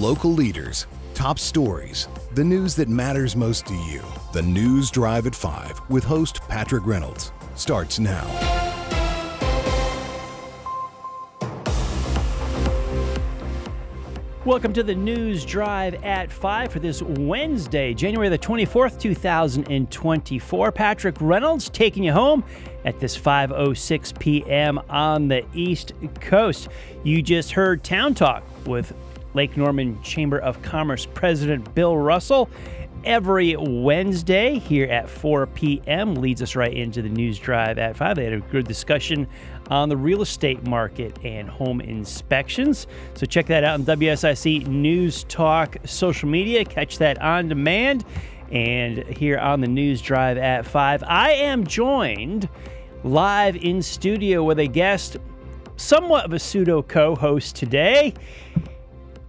Local leaders, top stories, the news that matters most to you. The News Drive at 5 with host Patrick Reynolds starts now. Welcome to the News Drive at 5 for this Wednesday, January the 24th, 2024. Patrick Reynolds taking you home at this 5:06 p.m. on the East Coast. You just heard Town Talk with Lake Norman Chamber of Commerce President Bill Russell. Every Wednesday here at 4 p.m. leads us right into the news drive at 5. They had a good discussion on the real estate market and home inspections. So check that out on WSIC News Talk social media. Catch that on demand. And here on the news drive at 5, I am joined live in studio with a guest, somewhat of a pseudo co host today.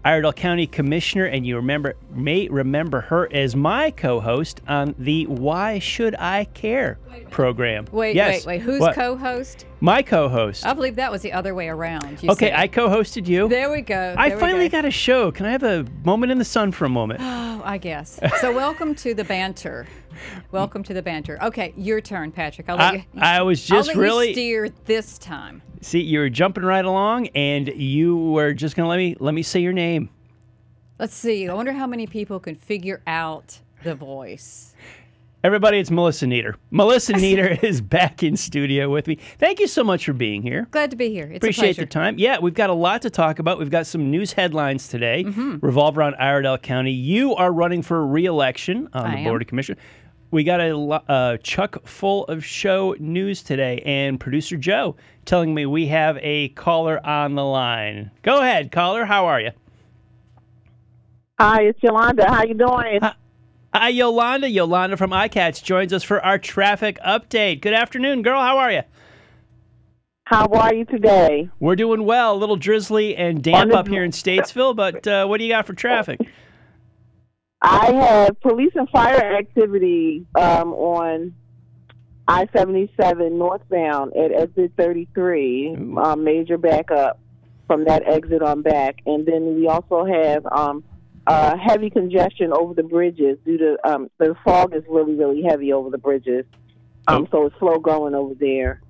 Iredell County Commissioner, and you remember may remember her as my co-host on the Why Should I Care program. Wait, yes. wait, wait. Who's What? co-host? My co-host. I believe that was the other way around. Okay, said. I co-hosted you. There we go. I there finally go. got a show. Can I have a moment in the sun for a moment? Oh, I guess. So welcome to the banter. Welcome to the banter. Okay, your turn, Patrick. I'll let I, you. I was just really steer this time. see you were jumping right along, and you were just gonna let me let me say your name. Let's see. I wonder how many people can figure out the voice. Everybody, it's Melissa Neader. Melissa Neader is back in studio with me. Thank you so much for being here. Glad to be here. It's Appreciate a pleasure. the time. Yeah, we've got a lot to talk about. We've got some news headlines today Mm-hmm. revolve around Iredell County. You are running for re-election on I the am. Board of Commissioners. We got a uh, chuck full of show news today, and producer Joe telling me we have a caller on the line. Go ahead, caller. How are you? Hi, it's Yolanda. How you doing? Hi, Yolanda. Yolanda from iCats joins us for our traffic update. Good afternoon, girl. How are you? How are you today? We're doing well. A little drizzly and damp up here in Statesville, but uh, what do you got for traffic? I have police and fire activity um, on I seventy seven northbound at exit thirty three. Um, major backup from that exit on back, and then we also have um, uh, heavy congestion over the bridges due to um, the fog is really really heavy over the bridges. Um, so it's slow going over there.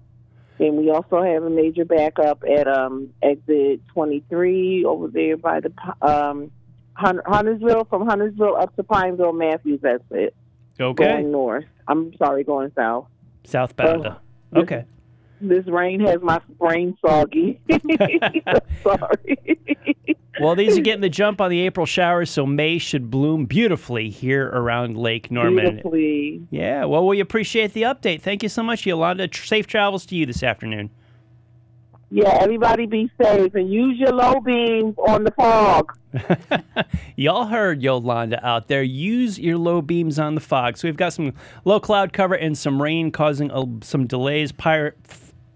And we also have a major backup at um, exit 23 over there by the um, Huntersville, from Huntersville up to Pineville Matthews. That's it. Okay. Going north. I'm sorry, going south. Southbound. Oh. okay. This rain has my brain soggy. sorry. Well, these are getting the jump on the April showers, so May should bloom beautifully here around Lake Norman. Beautifully. Yeah, well, we appreciate the update. Thank you so much, Yolanda. Safe travels to you this afternoon. Yeah, everybody be safe and use your low beams on the fog. Y'all heard Yolanda out there. Use your low beams on the fog. So we've got some low cloud cover and some rain causing uh, some delays. Pirate,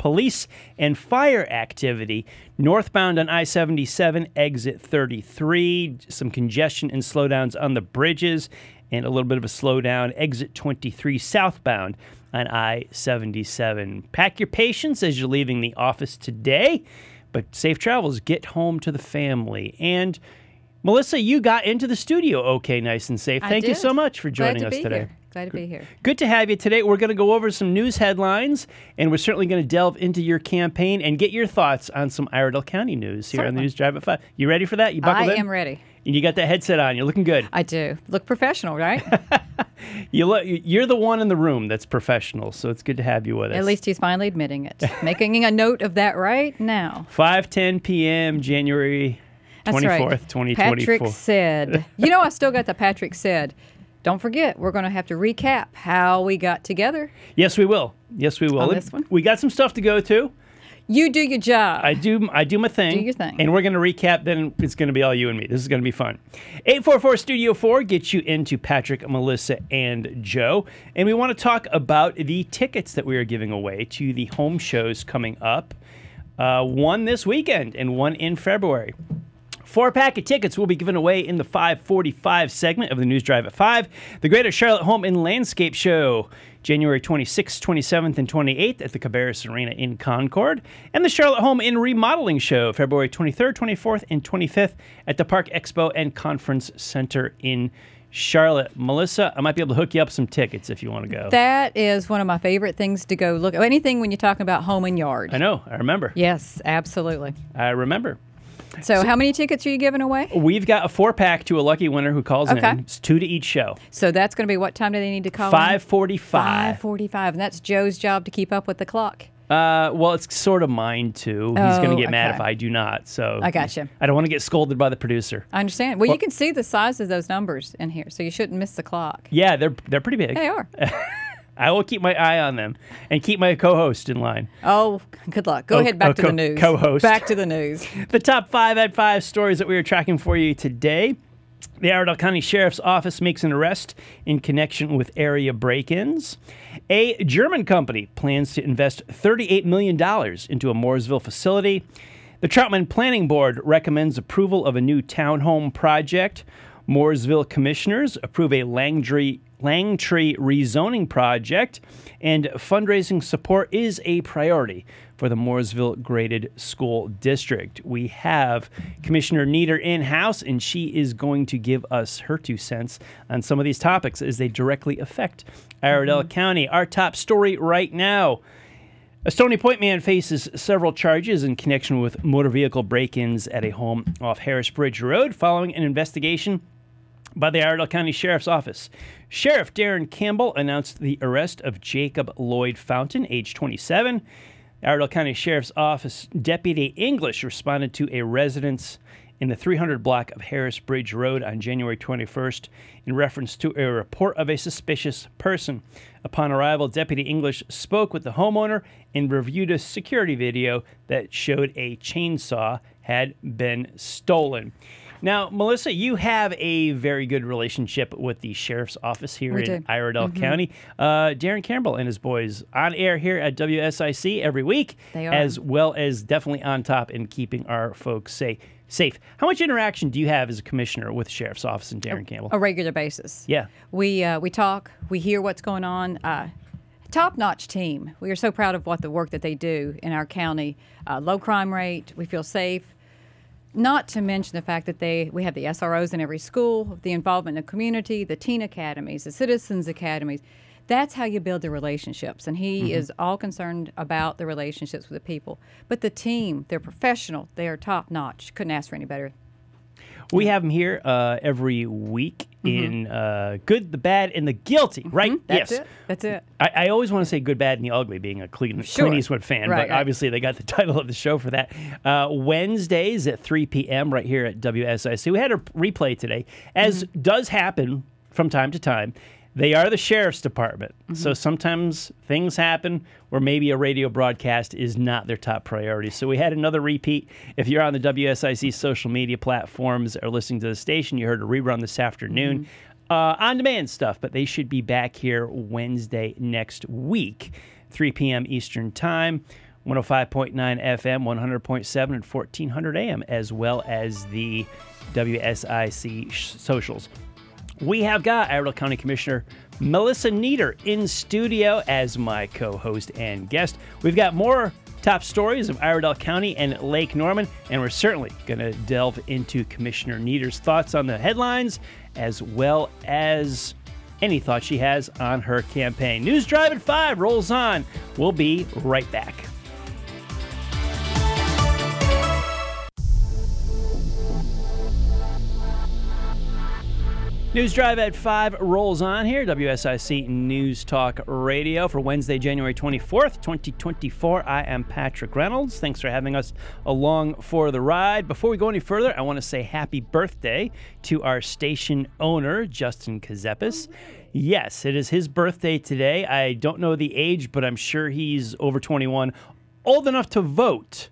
police and fire activity northbound on I-77, exit 33. Some congestion and slowdowns on the bridges, and a little bit of a slowdown. Exit 23 southbound on I-77. Pack your patience as you're leaving the office today. But safe travels. Get home to the family and. Melissa, you got into the studio okay, nice and safe. Thank you so much for joining us today. Here. Glad to be here. Good to have you today. We're going to go over some news headlines, and we're certainly going to delve into your campaign and get your thoughts on some Iredell County news here on the Certainly. News Drive at 5. You ready for that? You buckled I in? am ready. And you got that headset on. You're looking good. I do look professional, right? You look, you're the one in the room that's professional, so it's good to have you with us. At least he's finally admitting it. Making a note of that right now. 5:10 p.m. January That's 24th, right. 2024. Patrick said, you know, I still got the Patrick said. Don't forget, we're going to have to recap how we got together. Yes, we will. Yes, we will. On this one? We got some stuff to go to. You do your job. I do I do my thing. Do your thing. And we're going to recap then it's going to be all you and me. This is going to be fun. 844 Studio 4 gets you into Patrick, Melissa and Joe. And we want to talk about the tickets that we are giving away to the home shows coming up. Uh, one this weekend and one in February. Four pack of tickets will be given away in the 545 segment of the News Drive at 5. The Greater Charlotte Home and Landscape Show, January 26th, 27th, and 28th at the Cabarrus Arena in Concord. And the Charlotte Home and Remodeling Show, February 23rd, 24th, and 25th at the Park Expo and Conference Center in Charlotte. Melissa, I might be able to hook you up some tickets if you want to go. That is one of my favorite things to go look at. Anything when you're talking about home and yard. I know, I remember. Yes, absolutely. I remember. So, how many tickets are you giving away? We've got a four pack to a lucky winner who calls Okay. in. It's two to each show. So that's going to be what time do they need to call? in? 545. Five forty-five, and that's Joe's job to keep up with the clock. Uh, well, it's sort of mine too. He's going Oh, to get mad if I do not. So I gotcha. I don't want to get scolded by the producer. I understand. Well, Well- you can see the size of those numbers in here, so you shouldn't miss the clock. Yeah, they're they're pretty big. They are. I will keep my eye on them and keep my co-host in line. Oh, good luck. Go Oh, ahead, back oh, to co- the news. co-host. Back to the news. The top five at five stories that we are tracking for you today. The Iredell County Sheriff's Office makes an arrest in connection with area break ins. A German company plans to invest $38 million into a Mooresville facility. The Troutman Planning Board recommends approval of a new townhome project. Mooresville commissioners approve a Langtree, Langtree rezoning project, and fundraising support is a priority for the Mooresville Graded School District. We have Commissioner Neader in house, and she is going to give us her two cents on some of these topics as they directly affect Iredell mm-hmm. County. Our top story right now. A Stony Point man faces several charges in connection with motor vehicle break ins at a home off Harris Bridge Road following an investigation by the Iredell County Sheriff's Office. Sheriff Darren Campbell announced the arrest of Jacob Lloyd Fountain, age 27. Iredell County Sheriff's Office Deputy English responded to a residence in the 300 block of Harris Bridge Road on January 21st in reference to a report of a suspicious person. Upon arrival, Deputy English spoke with the homeowner and reviewed a security video that showed a chainsaw had been stolen. Now, Melissa, you have a very good relationship with the sheriff's office here We in do. Mm-hmm. Iredell County. Uh, Darren Campbell and his boys on air here at WSIC every week, They are. as well as definitely on top in keeping our folks safe. Safe. How much interaction do you have as a commissioner with the sheriff's office and Darren Campbell? A regular basis. Yeah. We uh, we talk. We hear what's going on. Uh, Top notch team. We are so proud of what the work that they do in our county. Uh, low crime rate. We feel safe. Not to mention the fact that they we have the SROs in every school, the involvement in the community, the teen academies, the citizens academies. That's how you build the relationships. And he is all concerned about the relationships with the people. But the team, they're professional. They are top notch. Couldn't ask for any better. We have them here uh, every week in uh, good, the bad, and the guilty, right? Mm-hmm. That's yes. it. That's it. I, I always want to say good, bad, and the ugly, being a Clint, Sure. Clint Eastwood fan, Right, but right. obviously they got the title of the show for that. Uh, Wednesdays at 3 p.m. right here at WSIC. We had a replay today, as Mm-hmm. does happen from time to time. They are the sheriff's department, Mm-hmm. so sometimes things happen where maybe a radio broadcast is not their top priority. So we had another repeat. If you're on the WSIC social media platforms or listening to the station, you heard a rerun this afternoon Mm-hmm. uh, on demand stuff, but they should be back here Wednesday next week, 3 p.m. Eastern Time. 105.9 FM, 100.7, and 1400 AM, as well as the WSIC sh- socials. We have got Iredell County Commissioner Melissa Neader in studio as my co host and guest. We've got more top stories of Iredell County and Lake Norman, and we're certainly going to delve into Commissioner Neader's thoughts on the headlines as well as any thoughts she has on her campaign. News Drive at 5 rolls on. We'll be right back. News Drive at 5 rolls on here, WSIC News Talk Radio for Wednesday, January 24th, 2024. I am Patrick Reynolds. Thanks for having us along for the ride. Before we go any further, I want to say happy birthday to our station owner, Justin Kazepis. Yes, it is his birthday today. I don't know the age, but I'm sure he's over 21, old enough to vote.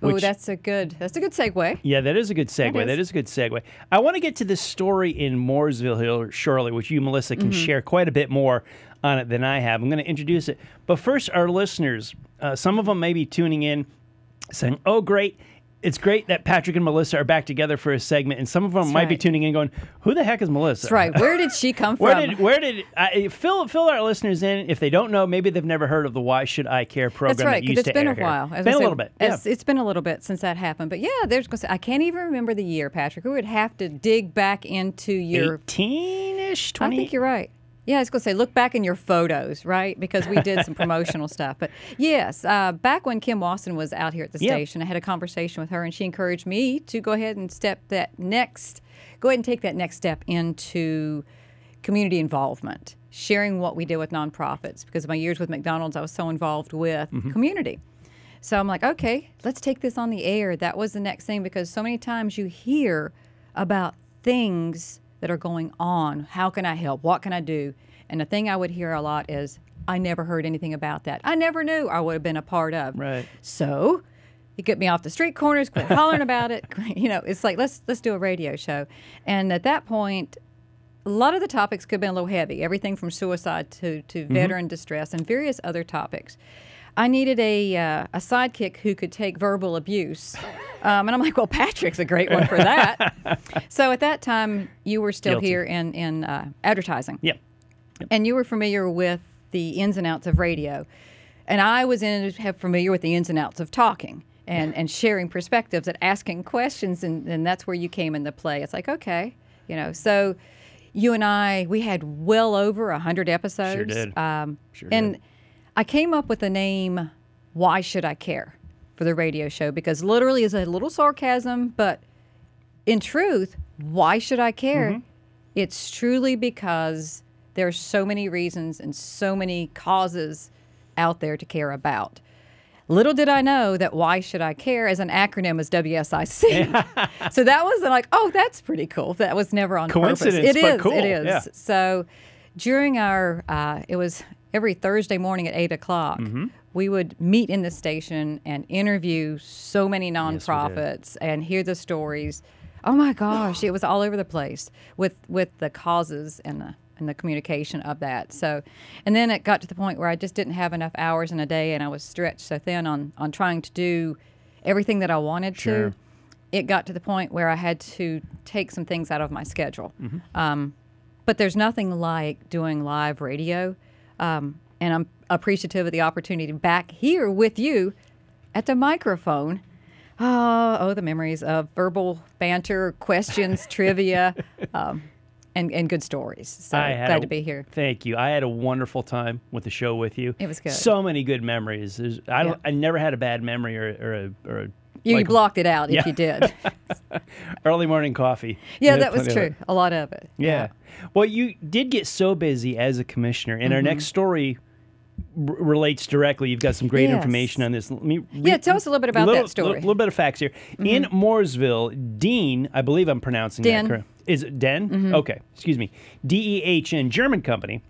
Oh, that's a good. That's a good segue. yeah, that is a good segue. is. That is a good segue. I want to get to this story in Mooresville Hill, Shirley, which you, Melissa, can Mm-hmm. share quite a bit more on it than I have. I'm going to introduce it. But first, our listeners, uh, some of them may be tuning in saying, oh, great. It's great that Patrick and Melissa are back together for a segment, and some of them That's might be tuning in, going, "Who the heck is Melissa?" That's right. Where did she come Where from? did where did I, fill fill our listeners in if they don't know? Maybe they've never heard of the Why Should I Care program That's right, that used it's been a while. Been As I a little bit. Yeah. It's, it's been a little bit since that happened. But yeah, there's. I can't even remember the year, Patrick. We would have to dig back into your. 18ish, 20. I think you're right. Yeah, I was going to say, look back in your photos, right? Because we did some promotional stuff. But yes, uh, back when Kim Wasson was out here at the Yeah. station, I had a conversation with her, and she encouraged me to go ahead and step that next, go ahead and take that next step into community involvement, sharing what we did with nonprofits. Because of my years with McDonald's, I was so involved with community. So I'm like, okay, let's take this on the air. That was the next thing because so many times you hear about things that are going on. How can I help? What can I do? And the thing I would hear a lot is, I never heard anything about that. I never knew I would have been a part of. Right. So you get me off the street corners, quit hollering about it. You know, it's like let's let's do a radio show. And at that point, a lot of the topics could have been a little heavy. Everything from suicide to to veteran distress and various other topics. I needed a uh, a sidekick who could take verbal abuse, um, and I'm like, well, Patrick's a great one for that. so at that time, you were still Guilty. here in in uh, advertising Yeah. and you were familiar with the ins and outs of radio, and I was in have familiar with the ins and outs of talking and and sharing perspectives and asking questions, and, and that's where you came into play. It's like okay, you know, so you and I we had well over a hundred episodes. Sure did. Um, Sure and did. I came up with the name "Why Should I Care" for the radio show because literally is a little sarcasm, but in truth, why should I care? Mm-hmm. It's truly because there are so many reasons and so many causes out there to care about. Little did I know that why should I care as an acronym is WSIC. so that was like, oh, that's pretty cool. That was never on Coincidence, purpose. It but is. cool, It is. yeah. So during our, uh, it was every Thursday morning at eight o'clock. Mm-hmm. We would meet in the station and interview so many nonprofits and hear the stories. Oh my gosh, it was all over the place with with the causes and the and the communication of that. So, and then it got to the point where I just didn't have enough hours in a day, and I was stretched so thin on on trying to do everything that I wanted Sure. to. It got to the point where I had to take some things out of my schedule. Um, but there's nothing like doing live radio. Um, and I'm appreciative of the opportunity back here with you at the microphone. Oh, oh, the memories of verbal banter, questions, trivia, um, and, and good stories. So glad a- to be here. Thank you. I had a wonderful time with the show with you. It was good. So many good memories. There's, I, Yeah. I never had a bad memory or, or a, or a You, like you blocked it out Yeah. if you did. early morning coffee. yeah, that was true. A lot of it. Yeah. Well, you did get so busy as a commissioner, and our Mm-hmm. next story r- relates directly. You've got some great Yes. information on this. Let me Yeah, tell us a little bit about little, that story. Mm-hmm. Little, little bit of facts here. In Mooresville, Dean, I believe I'm pronouncing Den. Mm-hmm. that correct. Is it Den? Okay, excuse me. D E H N, German company,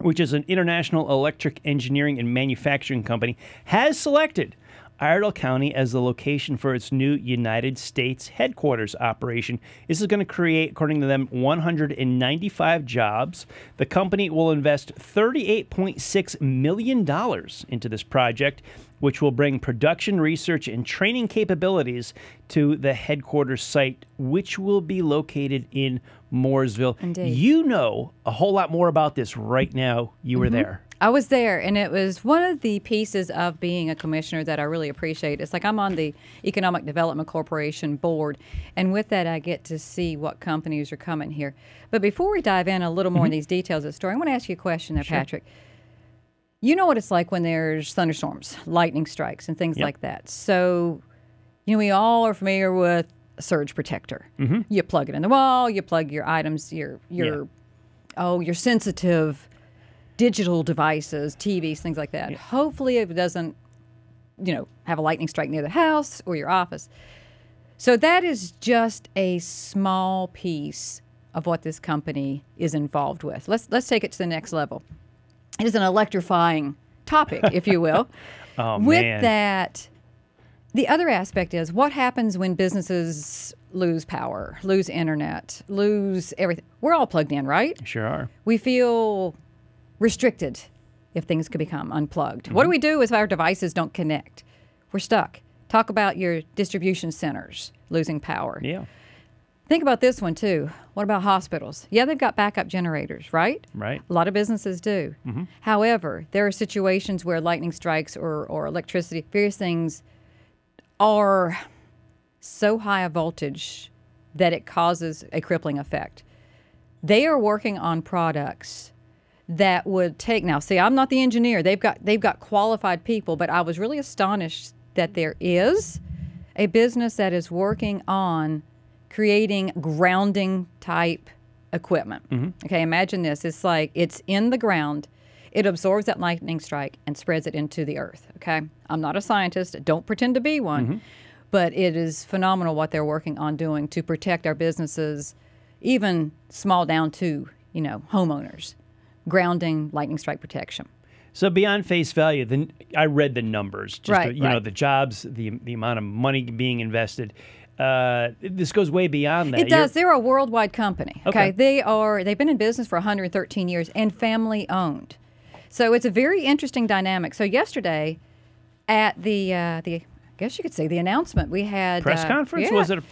which is an international electric engineering and manufacturing company, has selected Iredell County as the location for its new United States headquarters operation. This is going to create, according to them, 195 jobs. The company will invest $38.6 million into this project, which will bring production, research, and training capabilities to the headquarters site, which will be located in Mooresville. Indeed. You know a whole lot more about this right now. You were mm-hmm. there. I was there, and it was one of the pieces of being a commissioner that I really appreciate. It's like I'm on the Economic Development Corporation board, and with that, I get to see what companies are coming here. But before we dive in a little more in mm-hmm. these details of the story, I want to ask you a question there, Patrick. You know what it's like when there's thunderstorms, lightning strikes, and things Yep. like that. So, you know, we all are familiar with a surge protector. Mm-hmm. You plug it in the wall, you plug your items, your your oh, your sensitive digital devices, TVs, things like that. Hopefully, it doesn't, you know, have a lightning strike near the house or your office. So that is just a small piece of what this company is involved with. Let's let's take it to the next level. It is an electrifying topic, if you will. Oh, with man. that, the other aspect is what happens when businesses lose power, lose internet, lose everything. We're all plugged in, right? Sure are. we feel restricted if things could become unplugged. What do Mm-hmm. we do if our devices don't connect? We're stuck. Talk about your distribution centers losing power. Yeah. Think about this one too. What about hospitals? Yeah, they've got backup generators, right? Right. A lot of businesses do. However, there are situations where lightning strikes or, or electricity, various things are so high a voltage that it causes a crippling effect. They are working on products that would take now see I'm not the engineer. They've got they've got qualified people, but I was really astonished that there is a business that is working on creating grounding type equipment. Mm-hmm. Okay, imagine this. It's like it's in the ground. It absorbs that lightning strike and spreads it into the earth. Okay. I'm not a scientist. Don't pretend to be one. Mm-hmm. But it is phenomenal what they're working on doing to protect our businesses, even small down to, you know, homeowners. Grounding, lightning strike protection. So beyond face value, then I read the numbers. Just Right, the- you know the jobs, the the amount of money being invested. Uh, this goes way beyond that. It You're- does. They're a worldwide company. Okay? Okay. They are. They've been in business for 113 years and family owned. So it's a very interesting dynamic. So yesterday, at the uh, the, I guess you could say the announcement, we had Press uh, conference? yeah. Was it a-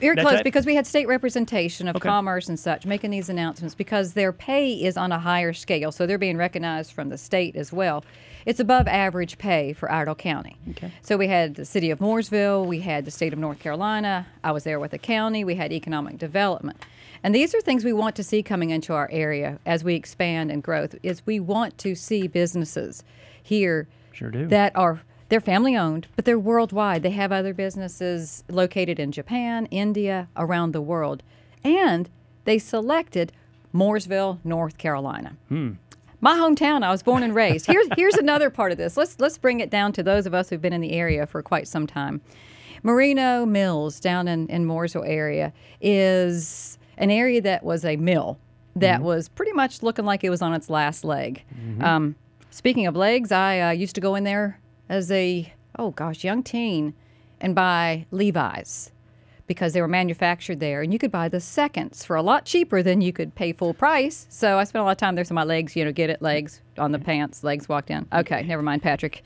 Very close because we had state representation of Okay. commerce and such making these announcements because their pay is on a higher scale, so they're being recognized from the state as well. It's above average pay for Iredell County. Okay. So we had the city of Mooresville, we had the state of North Carolina. I was there with the county. We had economic development, and these are things we want to see coming into our area as we expand and growth. Is we want to see businesses here Sure that are they're family owned, but they're worldwide. They have other businesses located in Japan, India, around the world, and they selected Mooresville, North Carolina. My hometown. I was born and raised. Here's here's another part of this. Let's let's bring it down to those of us who've been in the area for quite some time. Merino Mills down in, in Mooresville area is an area that was a mill that was pretty much looking like it was on its last leg. Um, speaking of legs, I uh, used to go in there as a oh gosh young teen and buy Levi's because they were manufactured there, and you could buy the seconds for a lot cheaper than you could pay full price. So I spent a lot of time there. So my legs, you know, get it, legs on the pants, legs walked in. Okay, never mind, Patrick.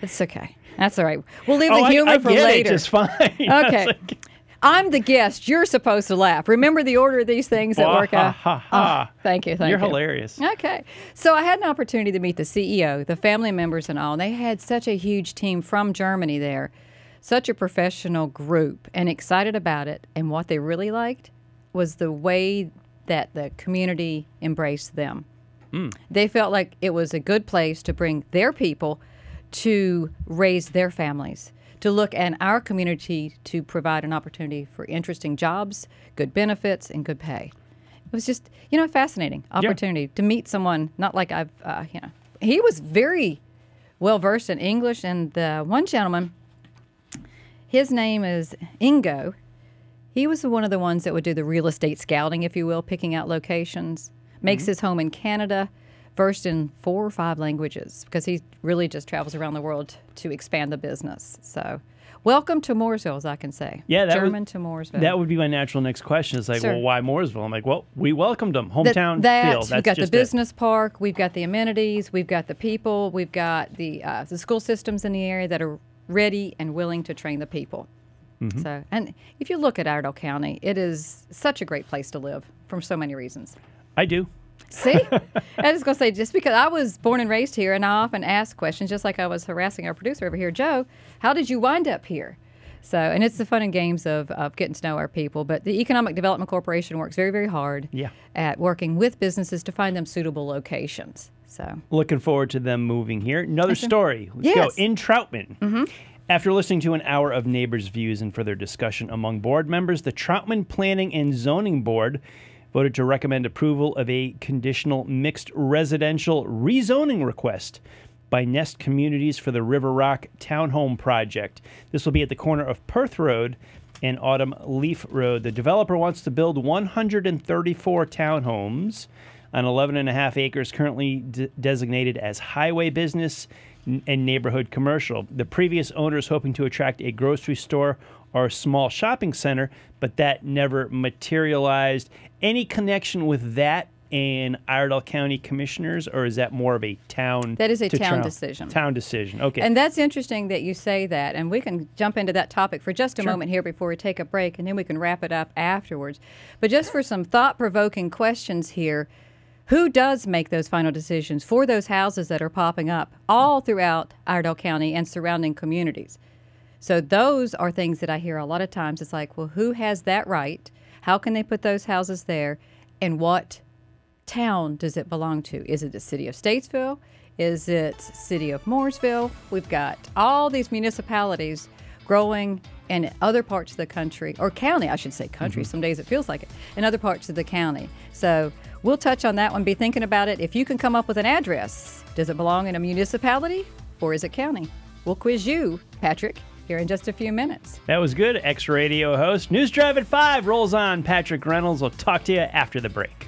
It's okay. That's all right. We'll leave oh, the humor I, for get later. It just fine. Okay. like, I'm the guest. You're supposed to laugh. Remember the order of these things at Wah, work? uh, ha, ha. Thank you. Thank You're you. hilarious. Okay. So I had an opportunity to meet the CEO, the family members, and all. And they had such a huge team from Germany there, such a professional group, and excited about it. And what they really liked was the way that the community embraced them. They felt like it was a good place to bring their people to raise their families, to look at our community to provide an opportunity for interesting jobs, good benefits, and good pay. It was just, you know, a fascinating opportunity to meet someone, not like I've, uh, you know, he was very well versed in English. And the one gentleman, his name is Ingo. He was one of the ones that would do the real estate scouting, if you will, picking out locations. Makes his home in Canada, versed in four or five languages because he really just travels around the world to expand the business. So, welcome to Mooresville, as I can say. Yeah, that was- German to Mooresville. That would be my natural next question. It's like, Sure. well, why Mooresville? I'm like, well, we welcomed them. That- Hometown that, feel. That's we've got the just it. business park, we've got the amenities, we've got the people, we've got the uh, the school systems in the area that are ready and willing to train the people. Mm-hmm. So, and if you look at Iredell County, it is such a great place to live for so many reasons. I do. See, I was going to say just because I was born and raised here, and I often ask questions, just like I was harassing our producer over here, Joe. How did you wind up here? So, and it's the fun and games of, of getting to know our people. But the Economic Development Corporation works very, very hard Yeah. at working with businesses to find them suitable locations. So, Looking forward to them moving here. Another story. Let's Yes. go. In Troutman. Mm-hmm. After listening to an hour of neighbors' views and further discussion among board members, the Troutman Planning and Zoning Board voted to recommend approval of a conditional mixed residential rezoning request by Nest Communities for the River Rock Townhome Project. This will be at the corner of Perth Road and Autumn Leaf Road. The developer wants to build 134 townhomes on 11 and a half acres currently designated as highway business and neighborhood commercial. The previous owner is hoping to attract a grocery store or a small shopping center, but that never materialized. Any connection with that and Iredell County commissioners, or is that more of a town? That is a to town decision. Town decision. Okay. And that's interesting that you say that, and we can jump into that topic for just a Sure. moment here before we take a break, and then we can wrap it up afterwards. But just for some thought provoking questions here who does make those final decisions for those houses that are popping up all throughout Iredell County and surrounding communities? So those are things that I hear a lot of times. It's like, well, who has that right? How can they put those houses there? And what town does it belong to? Is it the city of Statesville? Is it city of Mooresville? We've got all these municipalities growing in other parts of the country or county, I should say country. Mm-hmm. Some days it feels like it in other parts of the county. So we'll touch on that one. Be thinking about it. If you can come up with an address, does it belong in a municipality or is it county? We'll quiz you, Patrick, here in just a few minutes. that was good. X Radio host. News Drive at 5 rolls on. Patrick Reynolds will talk to you after the break.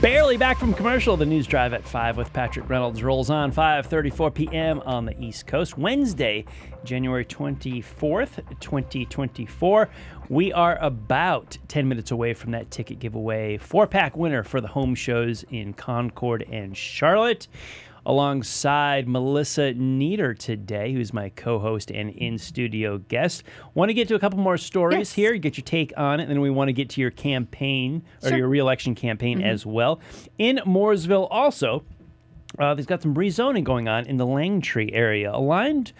Barely back from commercial. The news drive at 5 with Patrick Reynolds rolls on 5:34 p.m. on the East Coast. Wednesday, January 24th, 2024. We are about 10 minutes away from that ticket giveaway. Four-pack winner for the home shows in Concord and Charlotte. Alongside Melissa Neader today, who's my co-host and in-studio guest. Want to get to a couple more stories Yes. here, get your take on it, and then we want to get to your campaign or Sure. your reelection campaign as well. In Mooresville, also, uh, there's got some rezoning going on in the Langtree area, aligned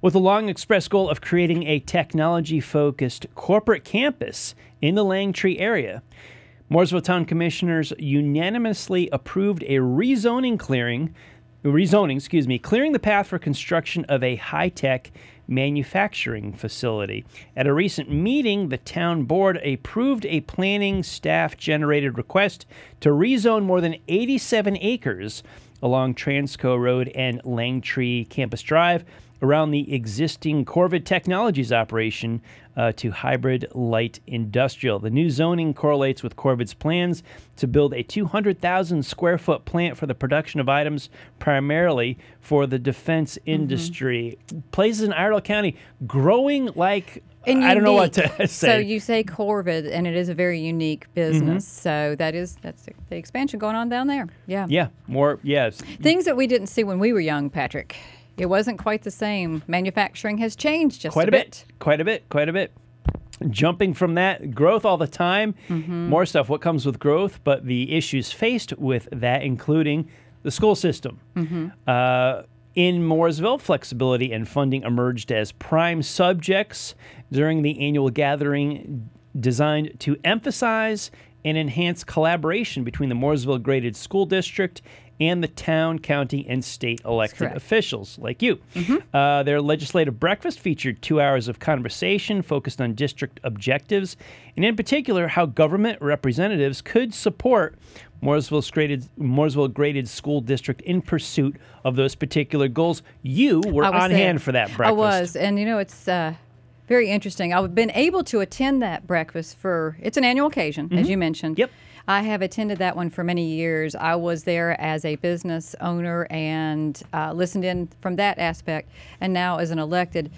with the long express goal of creating a technology focused corporate campus in the Langtree area. Mooresville Town Commissioners unanimously approved a rezoning clearing, rezoning, excuse me, clearing the path for construction of a high-tech manufacturing facility. At a recent meeting, the town board approved a planning staff generated request to rezone more than 87 acres along Transco Road and Langtree Campus Drive around the existing Corvid Technologies operation uh, to hybrid light industrial. The new zoning correlates with Corvid's plans to build a 200,000 square foot plant for the production of items primarily for the defense Mm-hmm. industry. Places in Iredell County growing like And I don't know what to say. So you say Corvid, and it is a very unique business. So that is that's the expansion going on down there. Yeah. yeah, more yes. Things that we didn't see when we were young, Patrick. It wasn't quite the same. Manufacturing has changed just quite a bit. bit. Quite a bit. Quite a bit. Jumping from that growth all the time, Mm-hmm. more stuff. What comes with growth, but the issues faced with that, including the school system. Mm-hmm. Uh, in Mooresville, flexibility and funding emerged as prime subjects during the annual gathering designed to emphasize and enhance collaboration between the Mooresville graded school district and the town, county, and state elected officials like you. Uh, their legislative breakfast featured two hours of conversation focused on district objectives, and in particular, how government representatives could support Mooresville's graded, Mooresville graded school district in pursuit of those particular goals. You were on there. hand for that breakfast. I was, and you know, it's uh, very interesting. I've been able to attend that breakfast for it's an annual occasion, as you mentioned. Mm-hmm. Yep. I have attended that one for many years. I was there as a business owner and uh, listened in from that aspect, and now as an elected.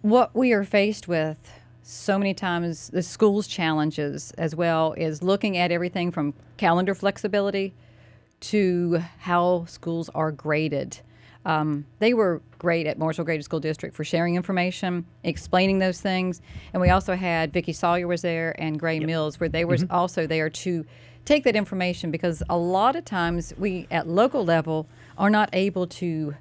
What we are faced with so many times, the school's challenges as well, is looking at everything from calendar flexibility to how schools are graded. Um, they were great at Mooresville Graded School District for sharing information, explaining those things, and we also had Vickie Sawyer was there and Grey Mills, where they were also there to take that information because a lot of times we at local level are not able to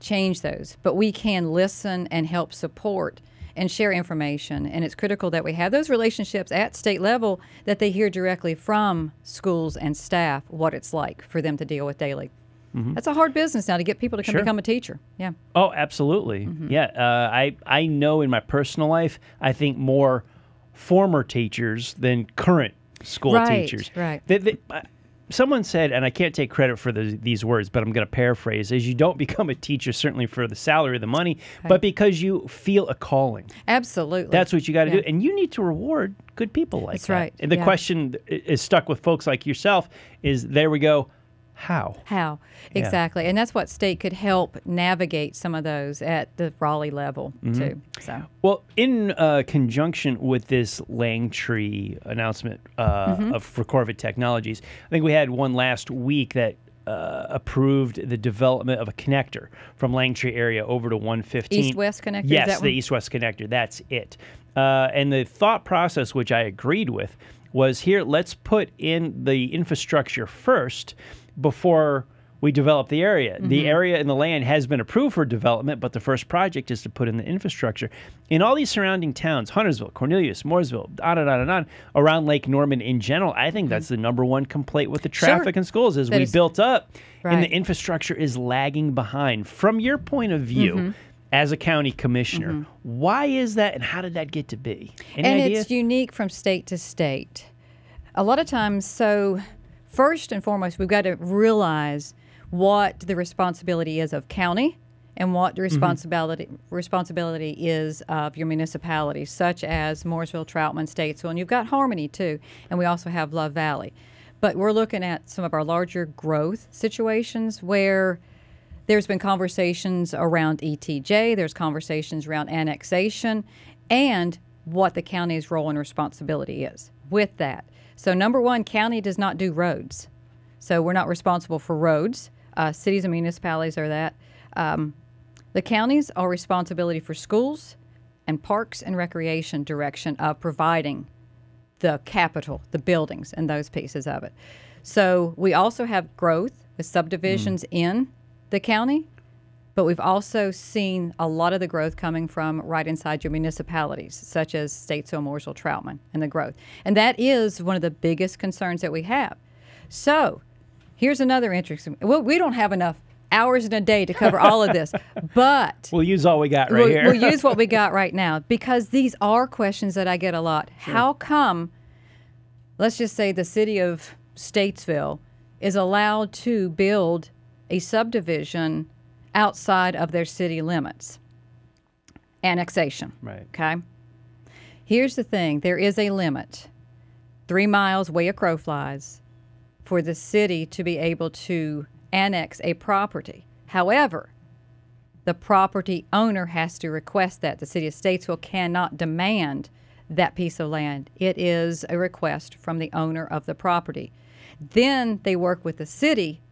change those, but we can listen and help support and share information. And it's critical that we have those relationships at state level that they hear directly from schools and staff what it's like for them to deal with daily. That's a hard business now to get people to come Sure. become a teacher. Yeah. Oh, absolutely. Yeah, uh, I I know in my personal life, I think more former teachers than current school Right, teachers. right. They- they- uh, someone said, and I can't take credit for the, these words, but I'm going to paraphrase: "Is you don't become a teacher certainly for the salary or the money, but because you feel a calling. Absolutely. That's what you got to Yeah. do, and you need to reward good people like that. That's that. right, And the yeah. question is stuck with folks like yourself: is there we go. How? How Yeah. exactly? And that's what state could help navigate some of those at the Raleigh level Mm-hmm. too. So Well, in uh, conjunction with this Langtree announcement uh, Mm-hmm. of for Corvid Technologies, I think we had one last week that uh, approved the development of a connector from Langtree area over to 115. East-West connector, is Yes, the east-west connector. That's it. Uh, and the thought process, which I agreed with, was here. Let's put in the infrastructure first before we develop the area. Mm-hmm. The area and the land has been approved for development, but the first project is to put in the infrastructure. In all these surrounding towns, Huntersville, Cornelius, Mooresville, on and on and on, around Lake Norman in general, I think that's the number one complaint with the traffic in schools is Mm-hmm. That we is- built up and the Right. infrastructure is lagging behind. From your point of view, Mm-hmm. as a county commissioner, why is that and how did that get to be? Any and idea? it's unique from state to state. A lot of times, so first and foremost, we've got to realize what the responsibility is of county and what the mm-hmm. responsibility responsibility is of your municipalities, such as Mooresville, Troutman, Statesville, and you've got Harmony too, and we also have Love Valley. But we're looking at some of our larger growth situations where there's been conversations around ETJ, there's conversations around annexation, and what the county's role and responsibility is with that. So, number one, county does not do roads. So, we're not responsible for roads. Uh, cities and municipalities are that. Um, the counties are responsibility for schools and parks and recreation direction of providing the capital, the buildings, and those pieces of it. So we also have growth with subdivisions in the county, but we've also seen a lot of the growth coming from right inside your municipalities, such as Statesville, Mooresville, Troutman, and the growth. And that is one of the biggest concerns that we have. So here's another interesting. Well, we don't have enough hours in a day to cover all of this, but we'll use all we got right we'll, here. we'll use what we got right now because these are questions that I get a lot. How come, let's just say the city of Statesville is allowed to build a subdivision outside of their city limits? Annexation. right. Okay. Here's the thing there is a limit, three miles way a crow flies, for the city to be able to annex a property. However, the property owner has to request that. The city of Statesville cannot demand that piece of land. It is a request from the owner of the property. Then they work with the city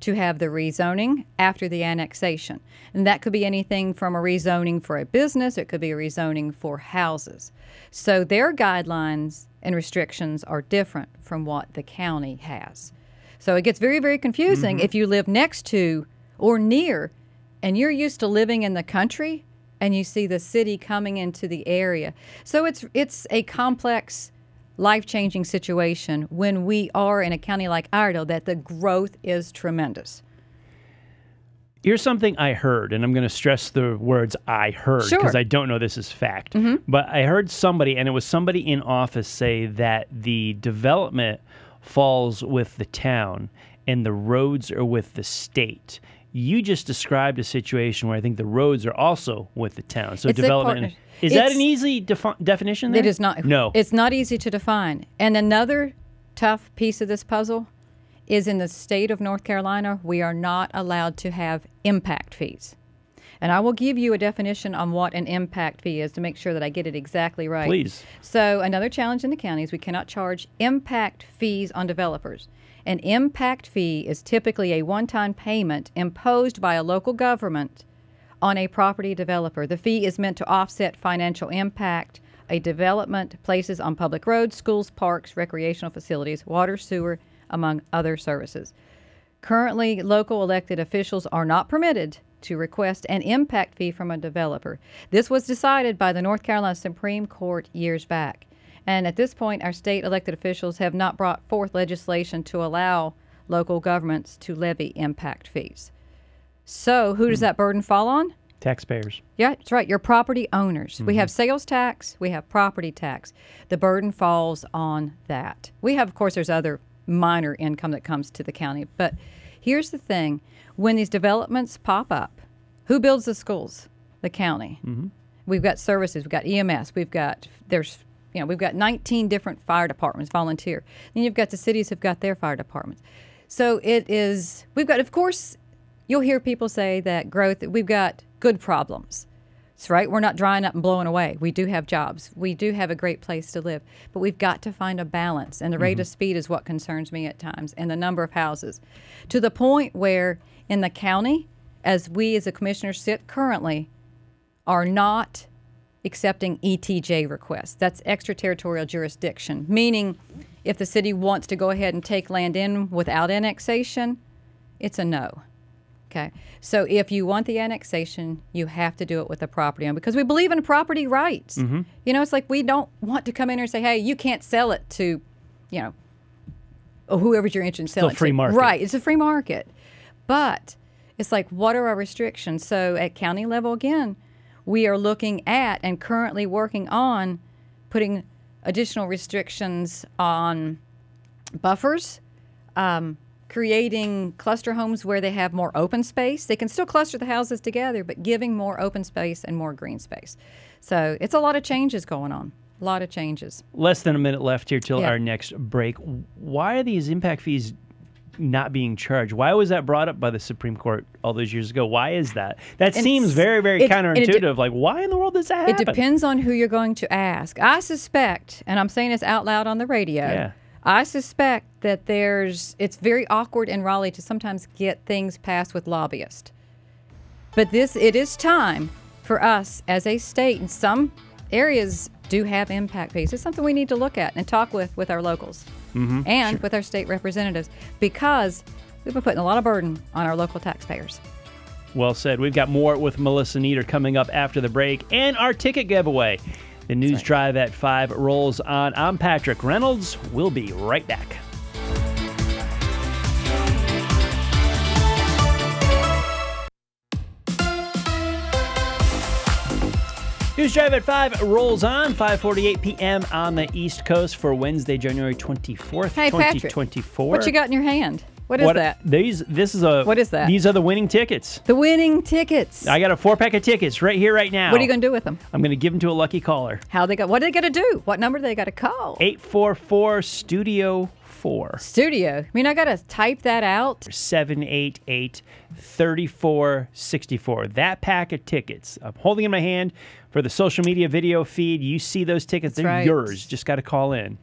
to have the rezoning after the annexation. And that could be anything from a rezoning for a business, it could be a rezoning for houses. So their guidelines and restrictions are different from what the county has. So it gets very, very confusing mm-hmm. if you live next to or near and you're used to living in the country and you see the city coming into the area. So it's it's a complex life-changing situation when we are in a county like Iredell that the growth is tremendous. Here's something I heard, and I'm going to stress the words I heard because Sure. Mm-hmm. I don't know this is fact. But I heard somebody, and it was somebody in office, say that the development falls with the town and the roads are with the state. You just described a situation where I think the roads are also with the town. So It's development is that an easy defi- definition? There? It is not. No. It's not easy to define. And another tough piece of this puzzle is in the state of North Carolina, we are not allowed to have impact fees. And I will give you a definition on what an impact fee is to make sure that I get it exactly right. Please. So, another challenge in the county is we cannot charge impact fees on developers. An impact fee is typically a one time payment imposed by a local government on a property developer. The fee is meant to offset financial impact a development places on public roads, schools, parks, recreational facilities, water, sewer, among other services. Currently, local elected officials are not permitted to request an impact fee from a developer. This was decided by the North Carolina Supreme Court years back. And at this point, our state elected officials have not brought forth legislation to allow local governments to levy impact fees. So, who does hmm. that burden fall on? Taxpayers. Yeah, that's right. Your property owners. We have mm-hmm. sales tax, we have property tax. The burden falls on that. We have, of course, there's other minor income that comes to the county. But here's the thing when these developments pop up, who builds the schools? The county. Mm-hmm. We've got services, we've got EMS, we've got, there's, you know, we've got 19 different fire departments volunteer. Then you've got the cities have got their fire departments. So it is, we've got, of course, you'll hear people say that growth, we've got good problems. That's right. We're not drying up and blowing away. We do have jobs. We do have a great place to live. But we've got to find a balance. And the rate of mm-hmm. speed is what concerns me at times, and the number of houses. To the point where in the county, as we as a commissioner sit currently, are not accepting ETJ requests. That's extraterritorial jurisdiction, meaning if the city wants to go ahead and take land in without annexation, it's a no. Okay. So if you want the annexation, you have to do it with the property owner because we believe in property rights. Mm-hmm. You know, it's like we don't want to come in here and say, hey, you can't sell it to, you know, or whoever's your interest in selling. it free to. market. Right. It's a free market. But it's like, what are our restrictions? So at county level, again, we are looking at and currently working on putting additional restrictions on buffers, um, creating cluster homes where they have more open space. They can still cluster the houses together, but giving more open space and more green space. So it's a lot of changes going on. A lot of changes. Less than a minute left here till Yeah. our next break. Why are these impact fees not being charged? Why was that brought up by the Supreme Court all those years ago? Why is that? That And seems very, very it- it de- counterintuitive. like, why in the world does that It happen? depends on who you're going to ask. I suspect, and I'm saying this out loud on the radio. Yeah. I suspect that there's it's very awkward in Raleigh to sometimes get things passed with lobbyists. But this it is time for us as a state and some areas do have impact fees. It's something we need to look at and talk with with our locals Mm-hmm. and with our state representatives because we've been putting a lot of burden on our local taxpayers. Well said. We've got more with Melissa Neader coming up after the break and our ticket giveaway. The news drive at 5 rolls on. I'm Patrick Reynolds. We'll be right back. News Drive at 5 rolls on, 5.48 p.m. on the East Coast for Wednesday, January 24th, Hey Patrick, 2024. what you got in your hand? What is What- that? These, this is a. What is that? These are the winning tickets. The winning tickets. I got a four pack of tickets right here, right now. What are you going to do with them? I'm going to give them to a lucky caller. How they got? What are they going to do? What number do they got to call? 844 Studio 4 Studio. I mean, I got to type that out. 788 3464. That pack of tickets. I'm holding in my hand for the social media video feed. You see those tickets, they're right. yours. Just got to call in.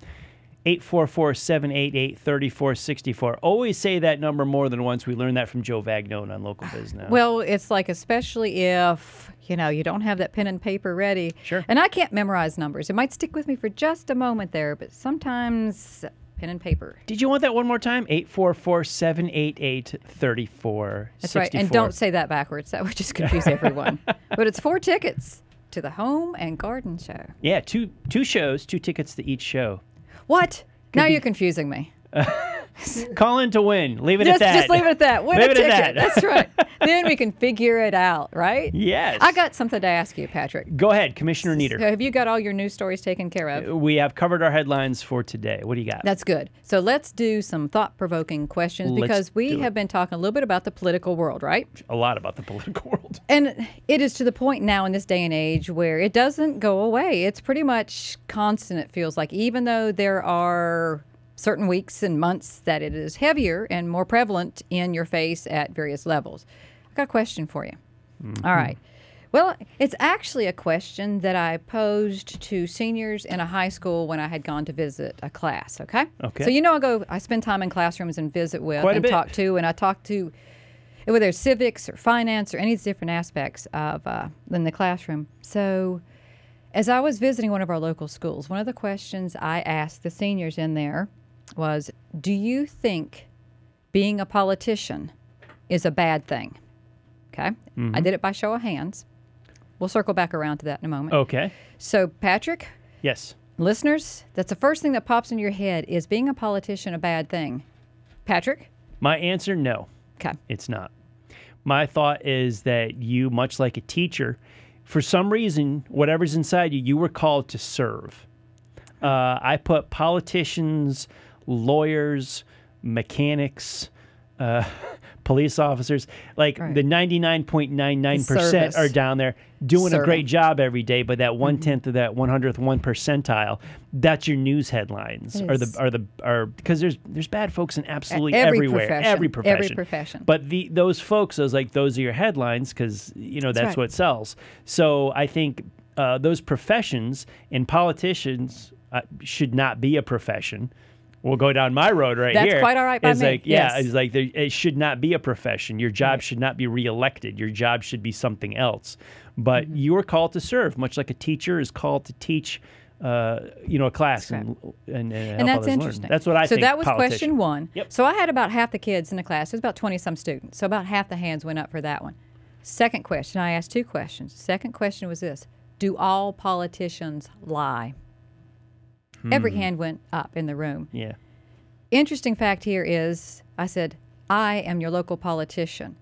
844 788 3464. Always say that number more than once. We learned that from Joe Vagnone on Local Biz Now. Well, it's like especially if you know you don't have that pen and paper ready. Sure. And I can't memorize numbers. It might stick with me for just a moment there, but sometimes pen and paper. Did you want that one more time? 844 788 3464. That's right. And don't say that backwards. That would just confuse everyone. but it's four tickets to the home and garden show. Yeah, two two shows, two tickets to each show. What? now be- you're confusing me. Call in to win. Leave it Just, at that. just leave it at that. Win Leave a it at ticket. that. That's right. then we can figure it out, right? Yes. I got something to ask you, Patrick. Go ahead, Commissioner Neader. So have you got all your news stories taken care of? Uh, we have covered our headlines for today. What do you got? That's good. So let's do some thought provoking questions Let's because we it. have been talking a little bit about the political world, right? a lot about the political world. And it is to the point now in this day and age where it doesn't go away. It's pretty much constant, it feels like, even though there are certain weeks and months that it is heavier and more prevalent in your face at various levels. I've got a question for you. All right. Well, it's actually a question that I posed to seniors in a high school when I had gone to visit a class. Okay. Okay. So you know, I go, I spend time in classrooms and visit with Quite and talk to, and I talk to whether it's civics or finance or any different aspects of uh, in the classroom. So, as I was visiting one of our local schools, one of the questions I asked the seniors in there was, "Do you think being a politician is a bad thing?" Okay, I did it by show of hands. We'll circle back around to that in a moment. Okay. So, Patrick, Yes. listeners, that's the first thing that pops in your head: is being a politician a bad thing? Patrick, My answer no, okay. it's not. My thought is that you, much like a teacher, for some reason, whatever's inside you, you were called to serve. Uh, I put politicians, lawyers, mechanics, uh, police officers. Like Right. the 99.99% Service. are down there doing a great job every day, but that Mm-hmm. one tenth of that 100th one percentile, that's your news headlines. Are the are the are because there's there's bad folks in absolutely every everywhere, profession. every Every profession, profession. But the those folks, those like those are your headlines because you know that's, right. what sells. So I think uh, those professions and politicians uh, should not be a profession. We'll go down my road right now. That's here. quite all right by It's me, like yeah, yes. it's like there, it should not be a profession. Your job Right. should not be reelected. Your job should be something else. But Mm-hmm. you are called to serve, much like a teacher is called to teach. Uh, you know, a class That's and and, and, and that's others learn. interesting. That's what I think. so that was politician. question one. Yep. So I had about half the kids in the class. It was about twenty some students. So about half the hands went up for that one. Second question. I asked two questions. Second question was this: Do all politicians lie? Hmm. Every hand went up in the room. Yeah. Interesting fact here is, I said, I am your local politician.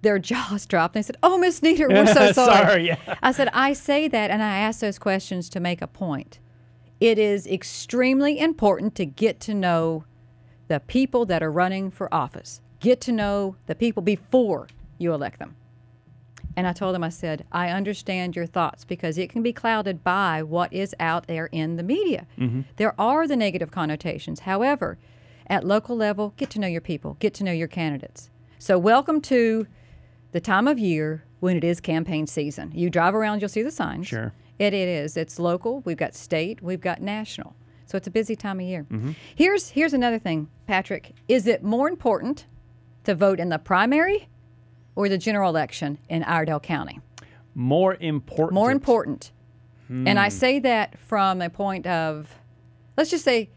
Their jaws dropped. They said, "Oh, Miss Neader, we're so sorry." Sorry, yeah. I said, I say that and I ask those questions to make a point. It is extremely important to get to know the people that are running for office, get to know the people before you elect them. And I told them, I said, I understand your thoughts because it can be clouded by what is out there in the media. Mm-hmm. There are the negative connotations. However, at local level, get to know your people, get to know your candidates. So, welcome to the time of year when it is campaign season. You drive around, you'll see the signs. Sure. It, it is. It's local. We've got state. We've got national. So it's a busy time of year. Mm-hmm. Here's here's another thing, Patrick. Is it more important to vote in the primary or the general election in Iredell County? More important. More important. And I say that from a point of, let's just say,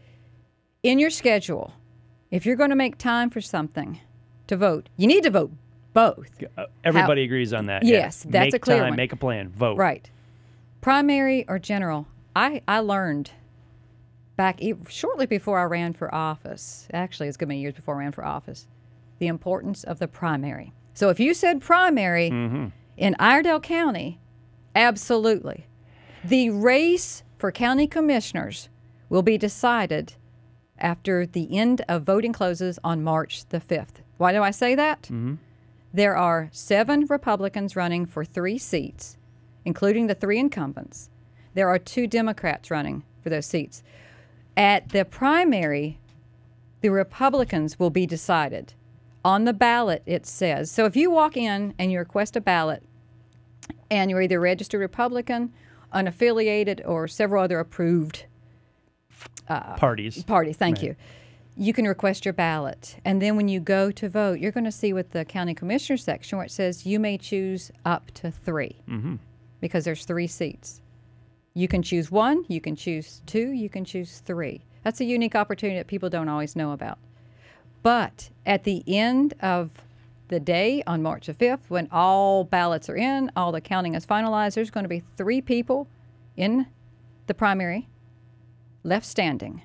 in your schedule, if you're going to make time for something to vote, you need to vote both. Uh, everybody agrees on that. Yes, yeah. that's make a clear time, one. Make a plan. Vote. Right. Primary or general. I, I learned back e- shortly before I ran for office, actually, it's going to be years before I ran for office, the importance of the primary. So if you said primary mm-hmm. in Iredell County, absolutely. The race for county commissioners will be decided after the end of voting closes on March the 5th. Why do I say that? Mm-hmm. There are seven Republicans running for three seats, including the three incumbents. There are two Democrats running for those seats. At the primary, the Republicans will be decided. On the ballot, it says. So if you walk in and you request a ballot, and you're either registered Republican, unaffiliated, or several other approved uh, Parties. party, thank you. You can request your ballot. And then when you go to vote, you're going to see with the county commissioner section where it says you may choose up to 3 mm-hmm. because there's three seats. You can choose one, you can choose two, you can choose three. That's a unique opportunity that people don't always know about. But at the end of the day on March the 5th, when all ballots are in, all the counting is finalized, there's going to be three people in the primary left standing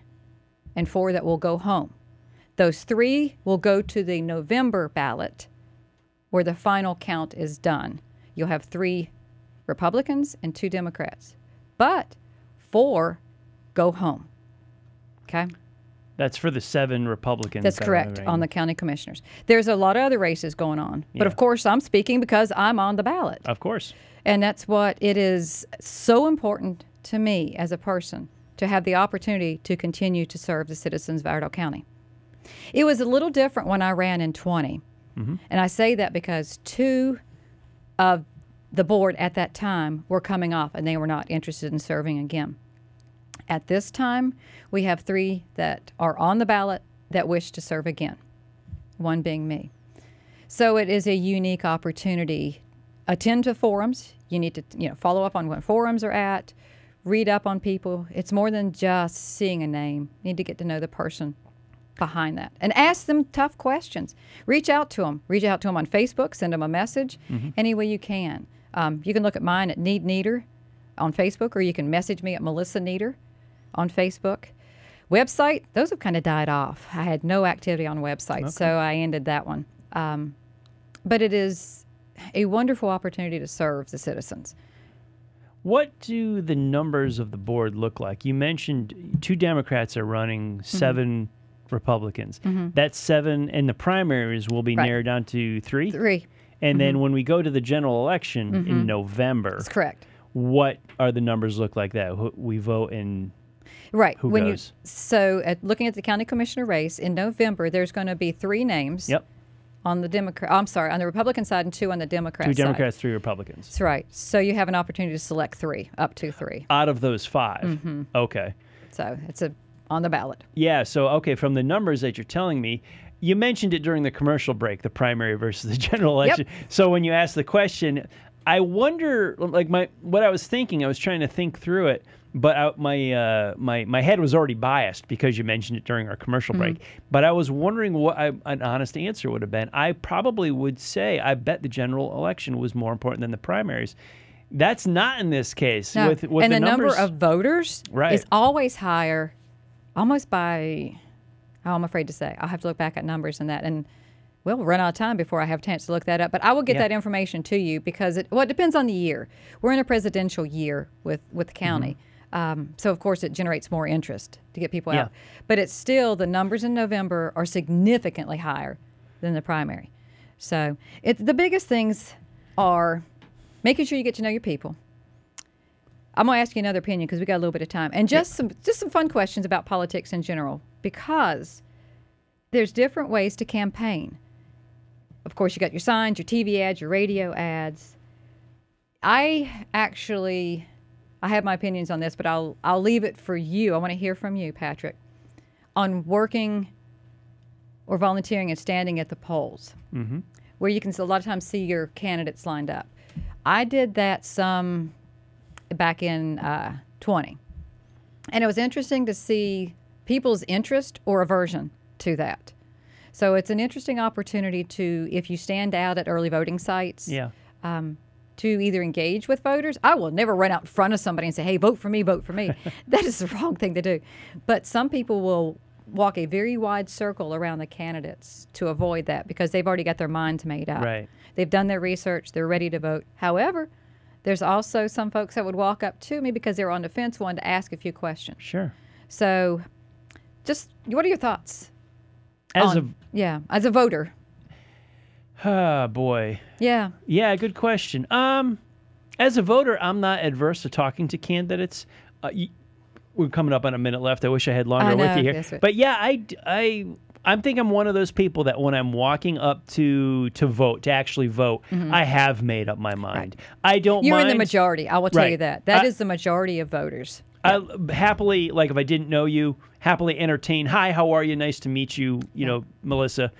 and four that will go home. Those three will go to the November ballot where the final count is done. You'll have three Republicans and two Democrats, but four go home. Okay? That's for the seven Republicans. That's that correct on the county commissioners. There's a lot of other races going on, but of course, I'm speaking because I'm on the ballot. Of course. And that's what it is so important to me as a person to have the opportunity to continue to serve the citizens of Iredell County. It was a little different when I ran in 20. Mm-hmm. And I say that because two of the board at that time were coming off and they were not interested in serving again. At this time, we have three that are on the ballot that wish to serve again, one being me. So it is a unique opportunity. Attend to forums. You need to, you know, follow up on what forums are at, read up on people. It's more than just seeing a name. You need to get to know the person behind that and ask them tough questions. Reach out to them. Reach out to them on Facebook. Send them a message any way you can. Um, you can look at mine at Need Neader on Facebook, or you can message me at Melissa Neader on Facebook. Website, those have kind of died off. I had no activity on websites, so I ended that one. Um, but it is a wonderful opportunity to serve the citizens. What do the numbers of the board look like? You mentioned two Democrats are running, Mm-hmm. seven Republicans. That seven in the primaries will be Right. narrowed down to three. Three. And then when we go to the general election in November, That's correct. what are the numbers look like that? We vote in Right. Who when goes? You, so, at, looking at the county commissioner race in November, there's going to be three names Yep. on the Democrat. I'm sorry, on the Republican side and two on the Democrat Two side. Democrats, three Republicans. That's right. So you have an opportunity to select three, up to three. Out of those 5 Mm-hmm. Okay. So it's a on the ballot. Yeah. So, okay, from the numbers that you're telling me, you mentioned it during the commercial break, the primary versus the general election. Yep. So, when you asked the question, I wonder, like, my what I was thinking, I was trying to think through it, but I, my uh, my my head was already biased because you mentioned it during our commercial break. But I was wondering what I, an honest answer would have been. I probably would say I bet the general election was more important than the primaries. That's not in this case. No. With, with and the, numbers, number of voters Right. is always higher, almost by. Oh, I'm afraid to say. I'll have to look back at numbers and that, and we'll run out of time before I have a chance to look that up. But I will get Yeah. that information to you because it. Well, it depends on the year. We're in a presidential year with with the county. Um, so of course it generates more interest to get people Yeah. out, but it's still the numbers in November are significantly higher than the primary. So it, the biggest things are making sure you get to know your people. I'm gonna ask you another opinion because we got a little bit of time, and just some just some fun questions about politics in general because there's different ways to campaign. Of course, you got your signs, your TV ads, your radio ads. I actually, I have my opinions on this, but I'll I'll leave it for you. I want to hear from you, Patrick, on working or volunteering and standing at the polls, mm-hmm. where you can a lot of times see your candidates lined up. I did that some back in uh, 20. And it was interesting to see people's interest or aversion to that. So it's an interesting opportunity to, if you stand out at early voting sites, Yeah. To either engage with voters. I will never run out in front of somebody and say, hey, vote for me, vote for me. that is the wrong thing to do. But some people will walk a very wide circle around the candidates to avoid that because they've already got their minds made up. Right. They've done their research, they're ready to vote. However, there's also some folks that would walk up to me because they're on the fence wanting to ask a few questions. Sure. So just what are your thoughts? As on- yeah, as a voter. Ah boy, Yeah. Yeah, good question. Um, as a voter, I'm not adverse to talking to candidates. Uh, y- we're coming up on a minute left. I wish I had longer I with know, you here. right. But yeah, I, I, I think I'm one of those people that when I'm walking up to to vote, to actually vote, I have made up my mind. I don't Mm-hmm. You're in the majority. I will tell you that. That I- is the majority of voters. I happily, like if I didn't know you, happily entertain. Hi, how are you? Nice to meet you. You know, Melissa.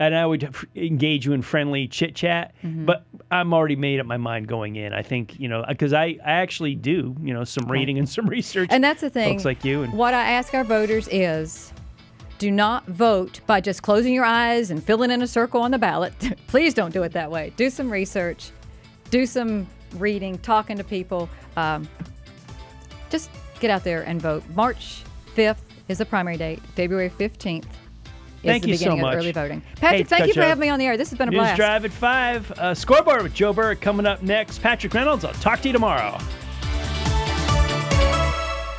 And I would engage you in friendly chit chat, Mm-hmm. but I'm already made up my mind going in. I think you know because I, I actually do you know some reading and some research. And that's the thing. Folks like you and what I ask our voters is do not vote by just closing your eyes and filling in a circle on the ballot. Please don't do it that way. Do some research, do some reading, talking to people. Um, just get out there and vote. March 5th is the primary date, February 15th. Thank you so much. early voting. Hey, Patrick, thank you for O. having me on the air. This has been a News blast. Drive at five. Uh, scoreboard with Joe Burke coming up next. Patrick Reynolds. I'll talk to you tomorrow.